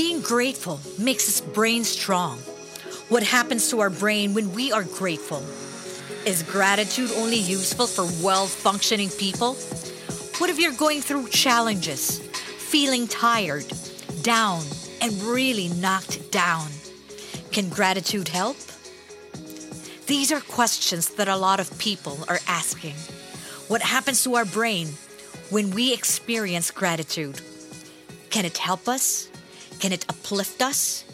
Being grateful makes us brain strong. What happens to our brain when we are grateful? Is gratitude only useful for well functioning people? What if you're going through challenges, feeling tired, down, and really knocked down? Can gratitude help? These are questions that a lot of people are asking. What happens to our brain when we experience gratitude? Can it help us? Can it uplift us?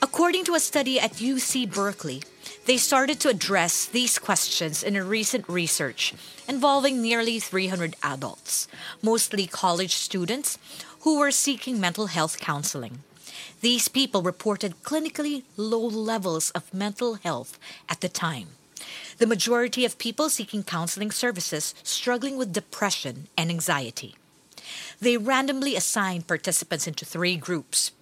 According to a study at UC Berkeley, they started to address these questions in a recent research involving nearly 300 adults, mostly college students, who were seeking mental health counseling. These people reported clinically low levels of mental health at the time. The majority of people seeking counseling services struggling with depression and anxiety. They randomly assigned participants into three groups.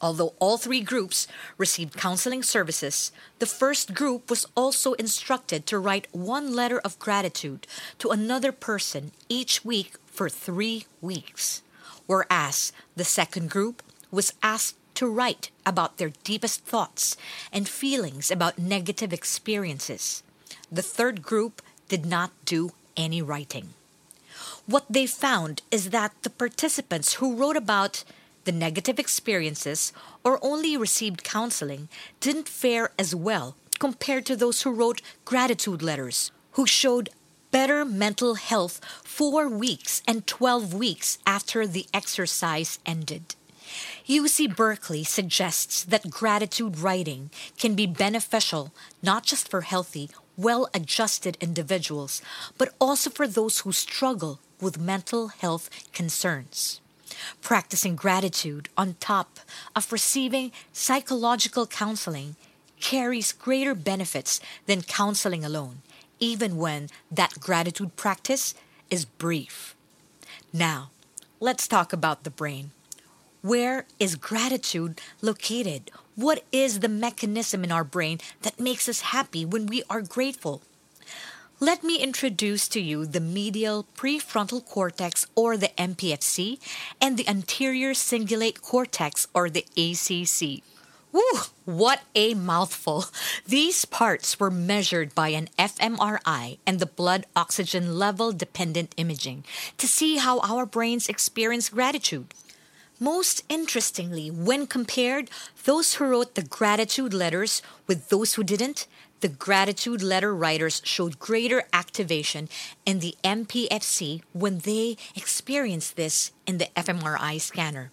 Although all three groups received counseling services, the first group was also instructed to write one letter of gratitude to another person each week for three weeks, whereas the second group was asked to write about their deepest thoughts and feelings about negative experiences. The third group did not do any writing. What they found is that the participants who wrote about the negative experiences or only received counseling didn't fare as well compared to those who wrote gratitude letters, who showed better mental health four weeks and 12 weeks after the exercise ended. UC Berkeley suggests that gratitude writing can be beneficial not just for healthy, well adjusted individuals, but also for those who struggle with mental health concerns. Practicing gratitude on top of receiving psychological counseling carries greater benefits than counseling alone, even when that gratitude practice is brief. Now, let's talk about the brain. Where is gratitude located? What is the mechanism in our brain that makes us happy when we are grateful? Let me introduce to you the medial prefrontal cortex or the MPFC and the anterior cingulate cortex or the ACC. Woo, what a mouthful. These parts were measured by an fMRI and the blood oxygen level dependent imaging to see how our brains experience gratitude. Most interestingly, when compared, those who wrote the gratitude letters with those who didn't, the gratitude letter writers showed greater activation in the MPFC when they experienced this in the fMRI scanner.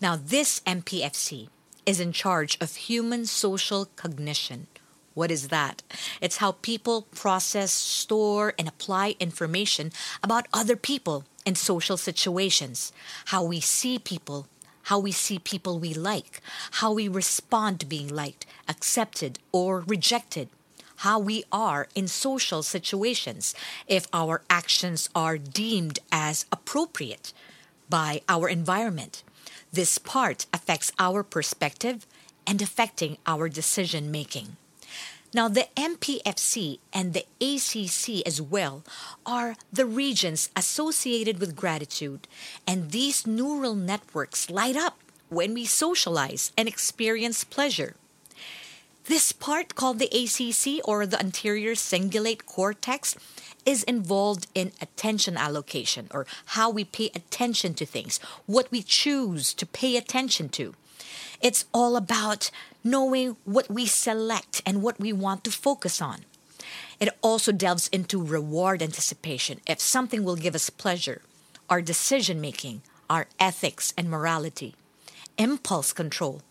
Now, this MPFC is in charge of human social cognition. What is that? It's how people process, store, and apply information about other people in social situations, how we see people, how we see people we like, how we respond to being liked, accepted, or rejected, how we are in social situations, if our actions are deemed as appropriate by our environment. This part affects our perspective and affecting our decision making. Now, the MPFC and the ACC as well are the regions associated with gratitude, and these neural networks light up when we socialize and experience pleasure. This part, called the ACC or the anterior cingulate cortex, is involved in attention allocation or how we pay attention to things, what we choose to pay attention to. It's all about knowing what we select and what we want to focus on. It also delves into reward anticipation if something will give us pleasure, our decision making, our ethics and morality, impulse control,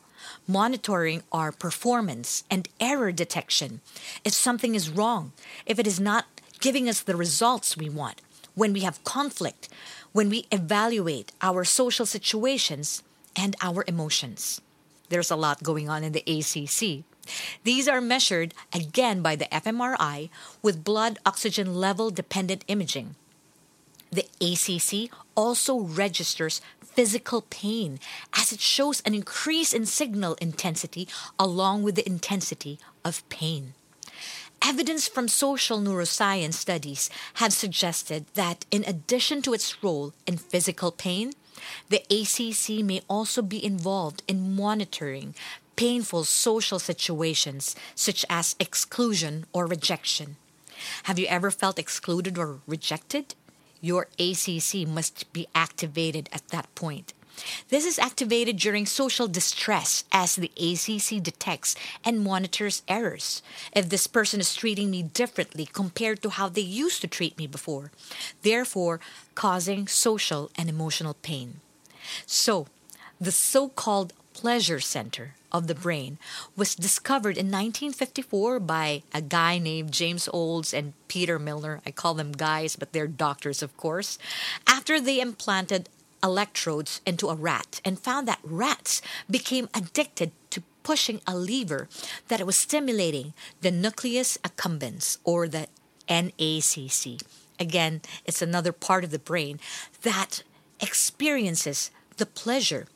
monitoring our performance, and error detection if something is wrong, if it is not giving us the results we want, when we have conflict, when we evaluate our social situations and our emotions. There's a lot going on in the ACC. These are measured again by the fMRI with blood oxygen level dependent imaging. The ACC also registers physical pain as it shows an increase in signal intensity along with the intensity of pain. Evidence from social neuroscience studies have suggested that in addition to its role in physical pain, The ACC may also be involved in monitoring painful social situations such as exclusion or rejection. Have you ever felt excluded or rejected? Your ACC must be activated at that point. This is activated during social distress as the ACC detects and monitors errors. If this person is treating me differently compared to how they used to treat me before, therefore causing social and emotional pain. So, the so called pleasure center of the brain was discovered in 1954 by a guy named James Olds and Peter Milner. I call them guys, but they're doctors, of course. After they implanted electrodes into a rat and found that rats became addicted to pushing a lever that was stimulating the nucleus accumbens or the NACC. Again, it's another part of the brain that experiences the pleasure.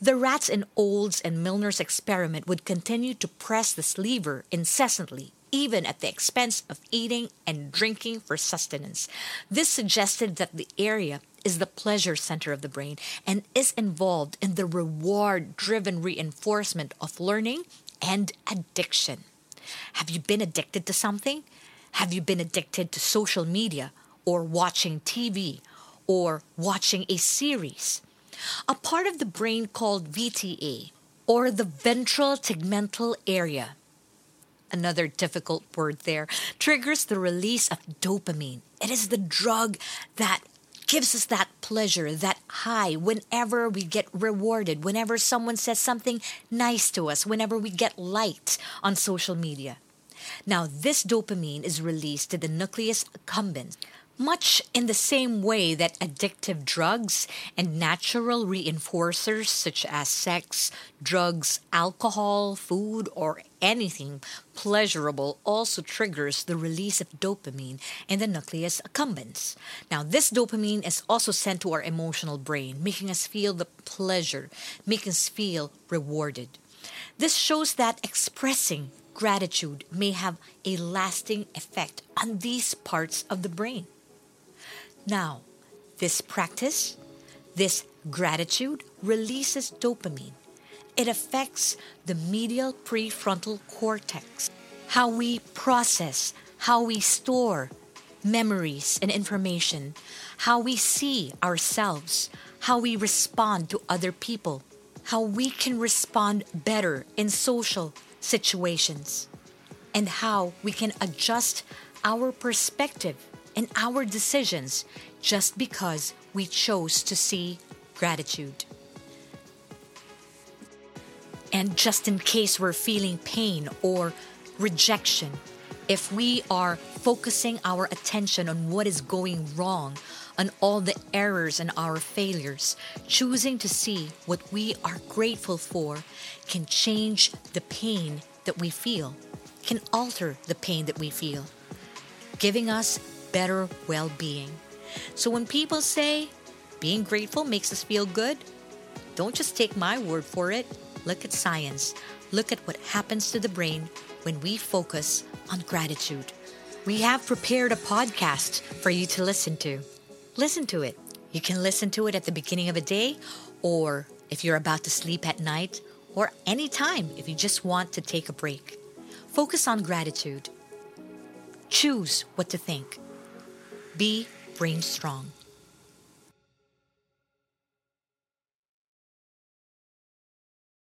The rats in Olds and Milner's experiment would continue to press this lever incessantly even at the expense of eating and drinking for sustenance. This suggested that the area is the pleasure center of the brain and is involved in the reward driven reinforcement of learning and addiction. Have you been addicted to something? Have you been addicted to social media or watching TV or watching a series? A part of the brain called VTA or the ventral tegmental area another difficult word there, triggers the release of dopamine. It is the drug that gives us that pleasure, that high, whenever we get rewarded, whenever someone says something nice to us, whenever we get liked on social media. Now, this dopamine is released to the nucleus accumbens, much in the same way that addictive drugs and natural reinforcers such as sex, drugs, alcohol, food, or anything pleasurable also triggers the release of dopamine in the nucleus accumbens. Now, this dopamine is also sent to our emotional brain, making us feel the pleasure, making us feel rewarded. This shows that expressing gratitude may have a lasting effect on these parts of the brain. Now, this practice, this gratitude releases dopamine. It affects the medial prefrontal cortex, how we process, how we store memories and information, how we see ourselves, how we respond to other people, how we can respond better in social situations, and how we can adjust our perspective in our decisions just because we chose to see gratitude. And just in case we're feeling pain or rejection, if we are focusing our attention on what is going wrong, on all the errors and our failures, choosing to see what we are grateful for can change the pain that we feel, can alter the pain that we feel, giving us better well being. So when people say being grateful makes us feel good, don't just take my word for it. Look at science. Look at what happens to the brain when we focus on gratitude. We have prepared a podcast for you to listen to. Listen to it. You can listen to it at the beginning of a day, or if you're about to sleep at night, or any time if you just want to take a break. Focus on gratitude. Choose what to think. Be brain strong.